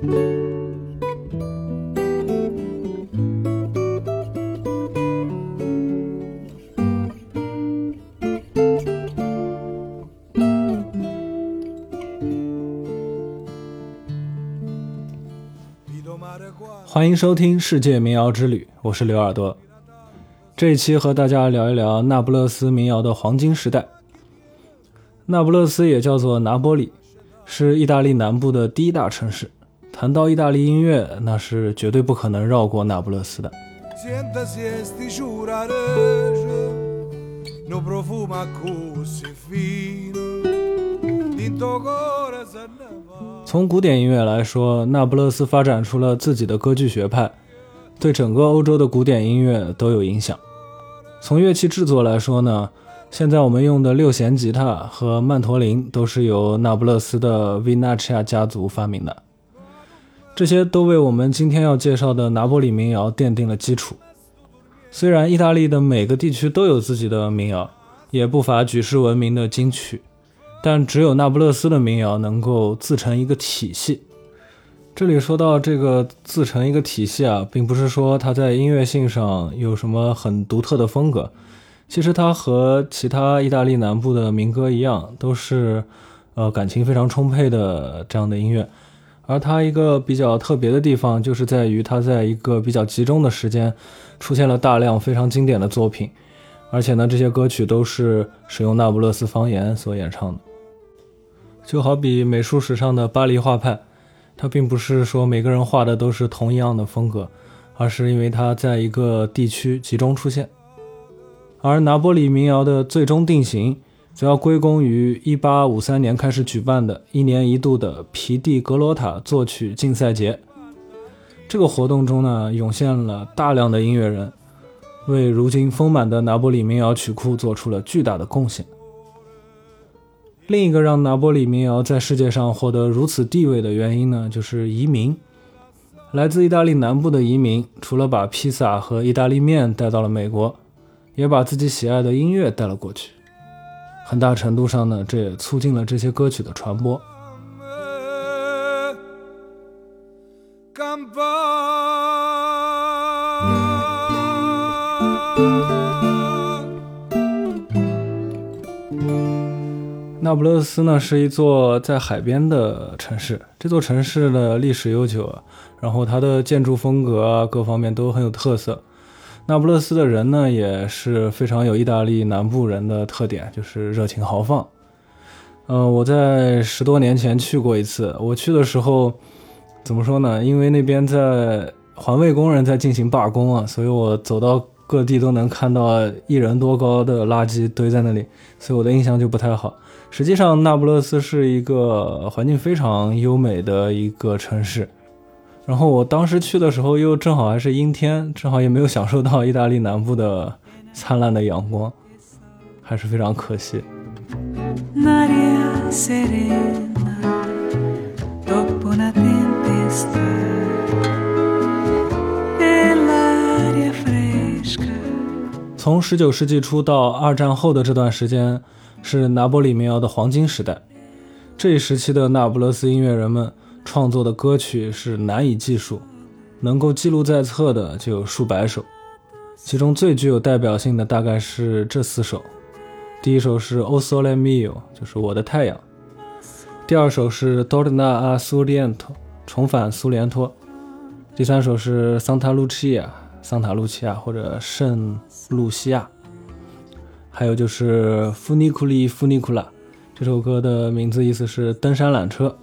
欢迎收听《世界民谣之旅》，我是刘耳朵。这一期和大家聊一聊那不勒斯民谣的黄金时代。那不勒斯也叫做拿波里，是意大利南部的第一大城市。谈到意大利音乐，那是绝对不可能绕过那不勒斯的。从古典音乐来说，那不勒斯发展出了自己的歌剧学派，对整个欧洲的古典音乐都有影响。从乐器制作来说呢，现在我们用的六弦吉他和曼陀林都是由那不勒斯的 Vinaccia 家族发明的，这些都为我们今天要介绍的拿波里民谣奠定了基础。虽然意大利的每个地区都有自己的民谣，也不乏举世闻名的金曲。但只有那不勒斯的民谣能够自成一个体系。这里说到这个自成一个体系啊，并不是说它在音乐性上有什么很独特的风格。其实它和其他意大利南部的民歌一样，都是呃感情非常充沛的这样的音乐。而它一个比较特别的地方，就是在于它在一个比较集中的时间，出现了大量非常经典的作品。而且呢，这些歌曲都是使用那不勒斯方言所演唱的。就好比美术史上的巴黎画派，它并不是说每个人画的都是同一样的风格，而是因为它在一个地区集中出现。而拿波里民谣的最终定型，则要归功于1853年开始举办的一年一度的皮蒂格罗塔作曲竞赛节。这个活动中呢，涌现了大量的音乐人，为如今丰满的拿波里民谣曲库做出了巨大的贡献。另一个让拿波里民谣在世界上获得如此地位的原因呢，就是移民。来自意大利南部的移民，除了把披萨和意大利面带到了美国，也把自己喜爱的音乐带了过去。很大程度上呢，这也促进了这些歌曲的传播。那不勒斯呢是一座在海边的城市，这座城市的历史悠久，然后它的建筑风格啊各方面都很有特色。那不勒斯的人呢也是非常有意大利南部人的特点，就是热情豪放。嗯，我在十多年前去过一次，我去的时候怎么说呢？因为那边在环卫工人在进行罢工啊，所以我走到各地都能看到一人多高的垃圾堆在那里，所以我的印象就不太好。实际上，那不勒斯是一个环境非常优美的一个城市。然后我当时去的时候又正好还是阴天，正好也没有享受到意大利南部的灿烂的阳光，还是非常可惜。从十九世纪初到二战后的这段时间。是拿波里民谣的黄金时代，这一时期的那不勒斯音乐人们创作的歌曲是难以计数，能够记录在册的就有数百首，其中最具有代表性的大概是这四首。第一首是《O Sole Mio》，就是我的太阳；第二首是《Torna a Sorrento》，重返苏联托；第三首是《桑塔露西亚》，桑塔露西亚或者圣露西亚。还有就是《Funiculi Funicula》这首歌的名字意思是登山缆车。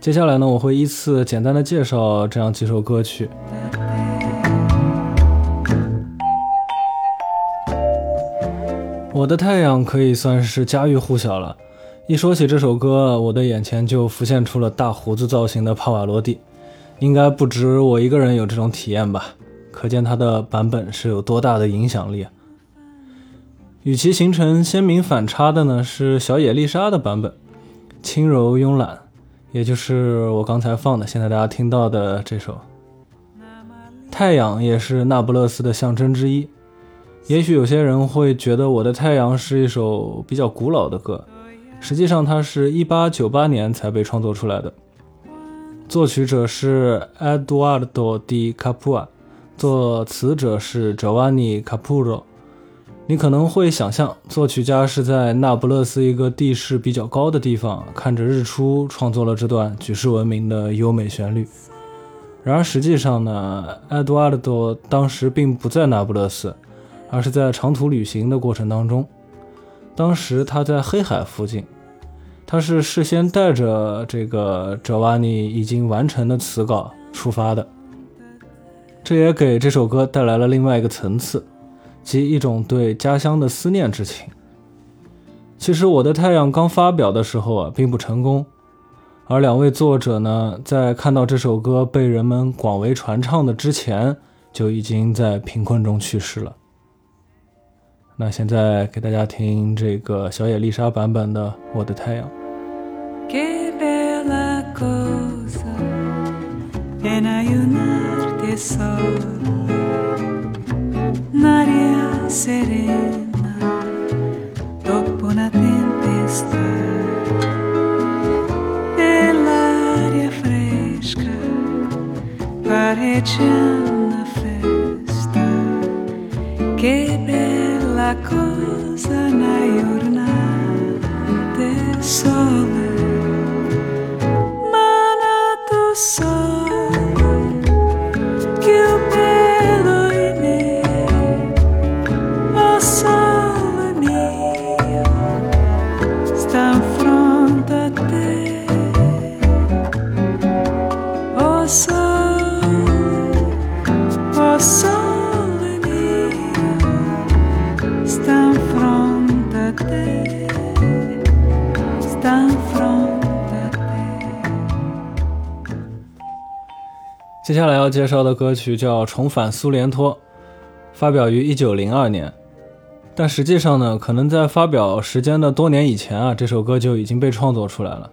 接下来呢，我会依次简单的介绍这样几首歌曲。我的太阳可以算是家喻户晓了。一说起这首歌，我的眼前就浮现出了大胡子造型的帕瓦罗蒂。应该不止我一个人有这种体验吧？可见他的版本是有多大的影响力！与其形成鲜明反差的呢，是小野丽莎的版本，轻柔慵懒，也就是我刚才放的，现在大家听到的这首《太阳》也是那不勒斯的象征之一。也许有些人会觉得我的《太阳》是一首比较古老的歌，实际上它是一八九八年才被创作出来的。作曲者是 Eduardo di Capua，作词者是 Giovanni Capuro。你可能会想象，作曲家是在那不勒斯一个地势比较高的地方，看着日出，创作了这段举世闻名的优美旋律。然而实际上呢，埃杜阿多当时并不在那不勒斯，而是在长途旅行的过程当中。当时他在黑海附近，他是事先带着这个哲瓦尼已经完成的词稿出发的，这也给这首歌带来了另外一个层次。及一种对家乡的思念之情。其实我的太阳刚发表的时候啊，并不成功，而两位作者呢，在看到这首歌被人们广为传唱的之前，就已经在贫困中去世了。那现在给大家听这个小野丽莎版本的《我的太阳》。Un'aria serena dopo una tempesta e l'aria fresca pareggia una festa. Che bella cosa una giornata sole 接下来要介绍的歌曲叫《重返苏联托》，发表于一九零二年。但实际上呢，可能在发表时间的多年以前啊，这首歌就已经被创作出来了。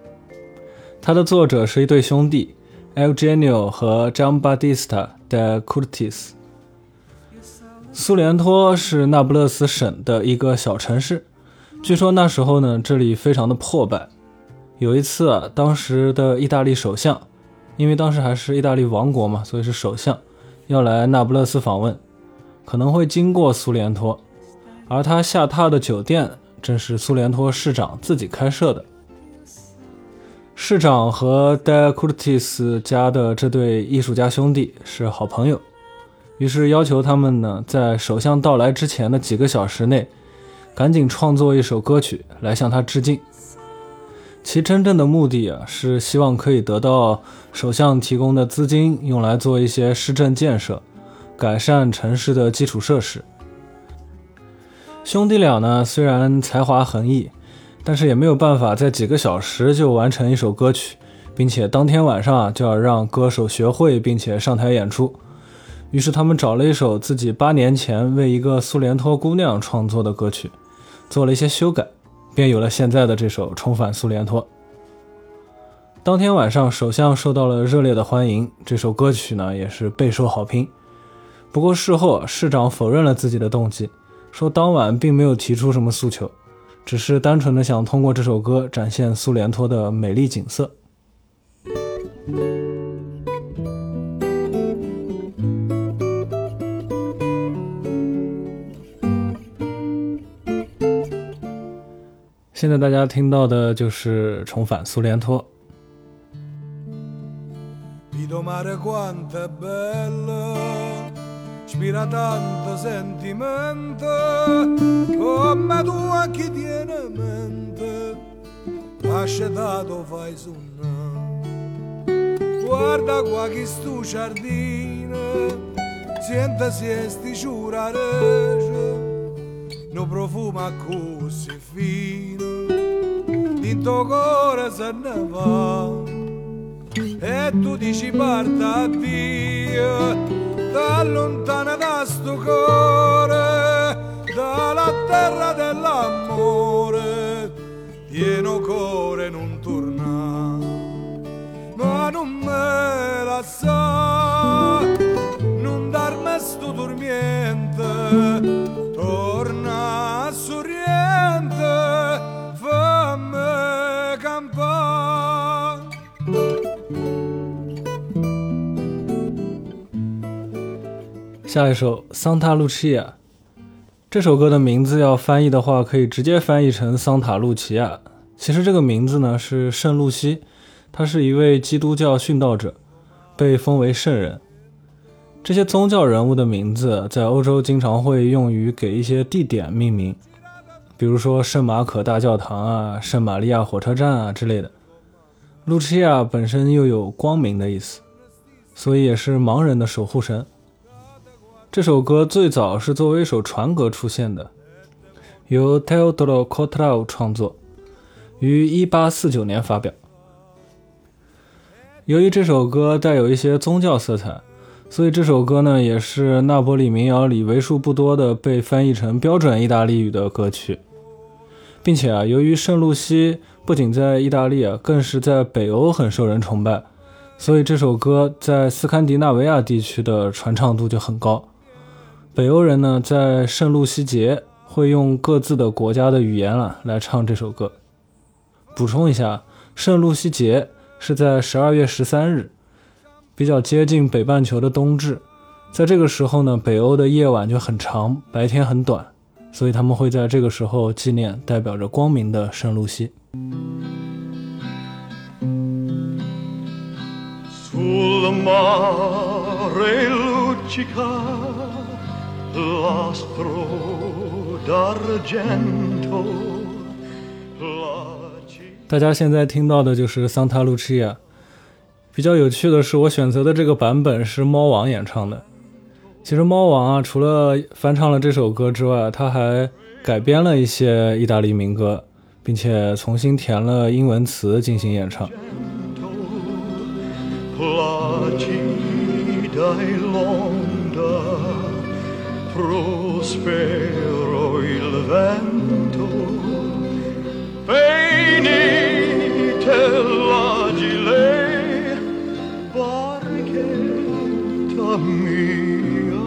它的作者是一对兄弟，Eugenio 和 Gian Battista de Curtis。苏联托是那不勒斯省的一个小城市，据说那时候呢，这里非常的破败。有一次啊，当时的意大利首相，因为当时还是意大利王国嘛，所以是首相要来那不勒斯访问，可能会经过苏联托，而他下榻的酒店正是苏联托市长自己开设的。市长和 De Curtis 家的这对艺术家兄弟是好朋友。于是要求他们呢，在首相到来之前的几个小时内，赶紧创作一首歌曲来向他致敬。其真正的目的啊，是希望可以得到首相提供的资金，用来做一些市政建设，改善城市的基础设施。兄弟俩呢，虽然才华横溢，但是也没有办法在几个小时就完成一首歌曲，并且当天晚上就要让歌手学会并且上台演出。于是他们找了一首自己八年前为一个苏联托姑娘创作的歌曲，做了一些修改，便有了现在的这首《重返苏联托》。当天晚上，首相受到了热烈的欢迎，这首歌曲呢也是备受好评。不过事后，市长否认了自己的动机，说当晚并没有提出什么诉求，只是单纯的想通过这首歌展现苏联托的美丽景色。现在大家听到的就是《重返苏联托》。No profumo così fino, dinto cuore se ne va. E tu dici parta a Dio, da lontana da sto cuore, dalla terra dell'amore, pieno cuore non torna, ma non me la sa, non darmi sto dormiente, 下一首《桑塔露琪亚》，这首歌的名字要翻译的话，可以直接翻译成桑塔露琪亚。其实这个名字呢是圣露西，他是一位基督教殉道者，被封为圣人。这些宗教人物的名字在欧洲经常会用于给一些地点命名，比如说圣马可大教堂啊、圣玛利亚火车站啊之类的。露琪亚本身又有光明的意思，所以也是盲人的守护神。这首歌最早是作为一首船歌出现的，由 Teodoro Cotrao 创作，于1849年发表。由于这首歌带有一些宗教色彩。所以这首歌呢，也是那波里民谣里为数不多的被翻译成标准意大利语的歌曲，并且啊，由于圣露西不仅在意大利啊，更是在北欧很受人崇拜，所以这首歌在斯堪的纳维亚地区的传唱度就很高。北欧人呢，在圣露西节会用各自的国家的语言啊来唱这首歌。补充一下，圣露西节是在十二月十三日。比较接近北半球的冬至，在这个时候呢，北欧的夜晚就很长，白天很短，所以他们会在这个时候纪念代表着光明的圣露西。大家现在听到的就是桑塔露琪亚。比较有趣的是，我选择的这个版本是猫王演唱的。其实猫王啊，除了翻唱了这首歌之外，他还改编了一些意大利民歌，并且重新填了英文词进行演唱。prospero il vento, venite l'agile, barchetta mia,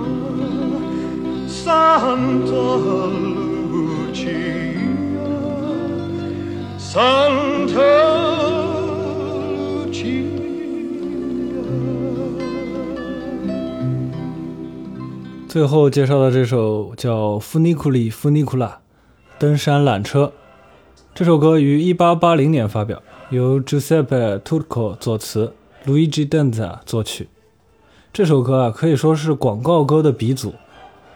Santa Lucia, Santa 最后介绍的这首叫《弗尼库里弗尼库拉》，登山缆车。这首歌于1880年发表，由 Giuseppe Turco 作词，Luigi Denza 作曲。这首歌啊，可以说是广告歌的鼻祖。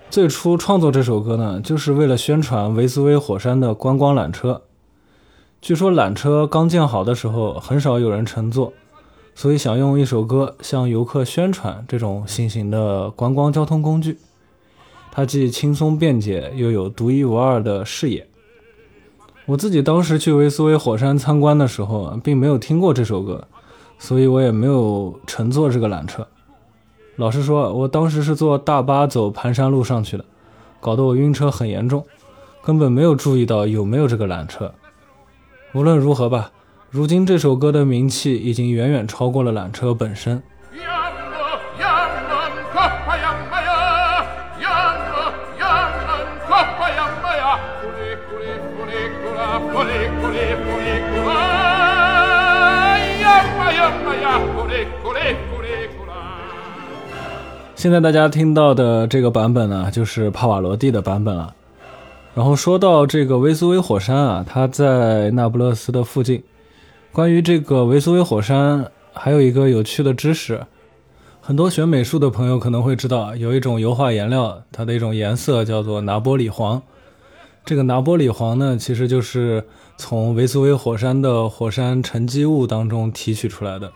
最初创作这首歌呢，就是为了宣传维斯威火山的观光缆车。据说缆车刚建好的时候，很少有人乘坐，所以想用一首歌向游客宣传这种新型的观光交通工具。它既轻松便捷，又有独一无二的视野。我自己当时去维斯威火山参观的时候，并没有听过这首歌，所以我也没有乘坐这个缆车。老实说，我当时是坐大巴走盘山路上去的，搞得我晕车很严重，根本没有注意到有没有这个缆车。无论如何吧，如今这首歌的名气已经远远超过了缆车本身。现在大家听到的这个版本呢，就是帕瓦罗蒂的版本了。然后说到这个维苏威火山啊，它在那不勒斯的附近。关于这个维苏威火山，还有一个有趣的知识，很多学美术的朋友可能会知道，有一种油画颜料，它的一种颜色叫做拿玻里黄。这个拿玻里黄呢，其实就是从维苏威火山的火山沉积物当中提取出来的。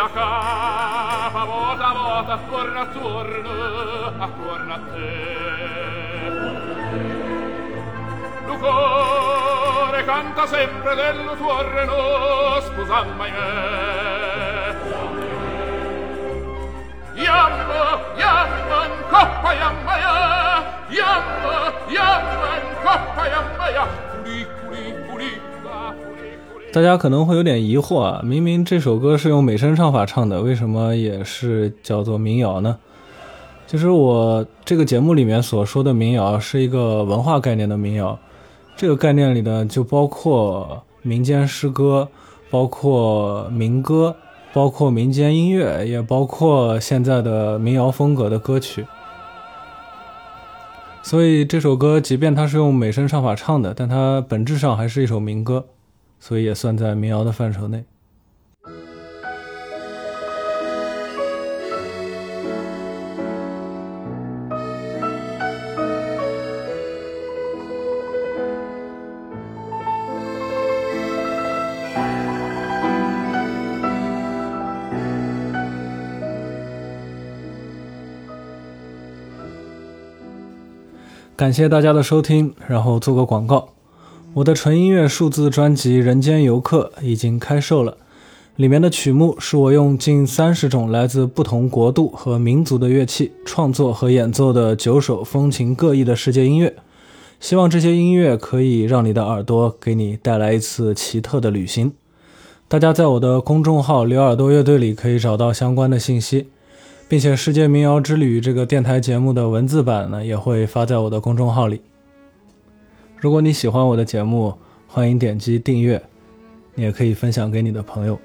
la capa vota a vota attorno attorno attorno a te. Cuore canta sempre del tuo reno scusa mai me. Iambo, iambo, in coppa iambo, iambo 大家可能会有点疑惑啊，明明这首歌是用美声唱法唱的，为什么也是叫做民谣呢？其实我这个节目里面所说的民谣是一个文化概念的民谣，这个概念里呢就包括民间诗歌，包括民歌，包括民间音乐，也包括现在的民谣风格的歌曲。所以这首歌，即便它是用美声唱法唱的，但它本质上还是一首民歌，所以也算在民谣的范畴内。感谢大家的收听，然后做个广告，我的纯音乐数字专辑《人间游客》已经开售了，里面的曲目是我用近三十种来自不同国度和民族的乐器创作和演奏的九首风情各异的世界音乐，希望这些音乐可以让你的耳朵给你带来一次奇特的旅行。大家在我的公众号“刘耳朵乐队”里可以找到相关的信息。并且《世界民谣之旅》这个电台节目的文字版呢，也会发在我的公众号里。如果你喜欢我的节目，欢迎点击订阅，你也可以分享给你的朋友。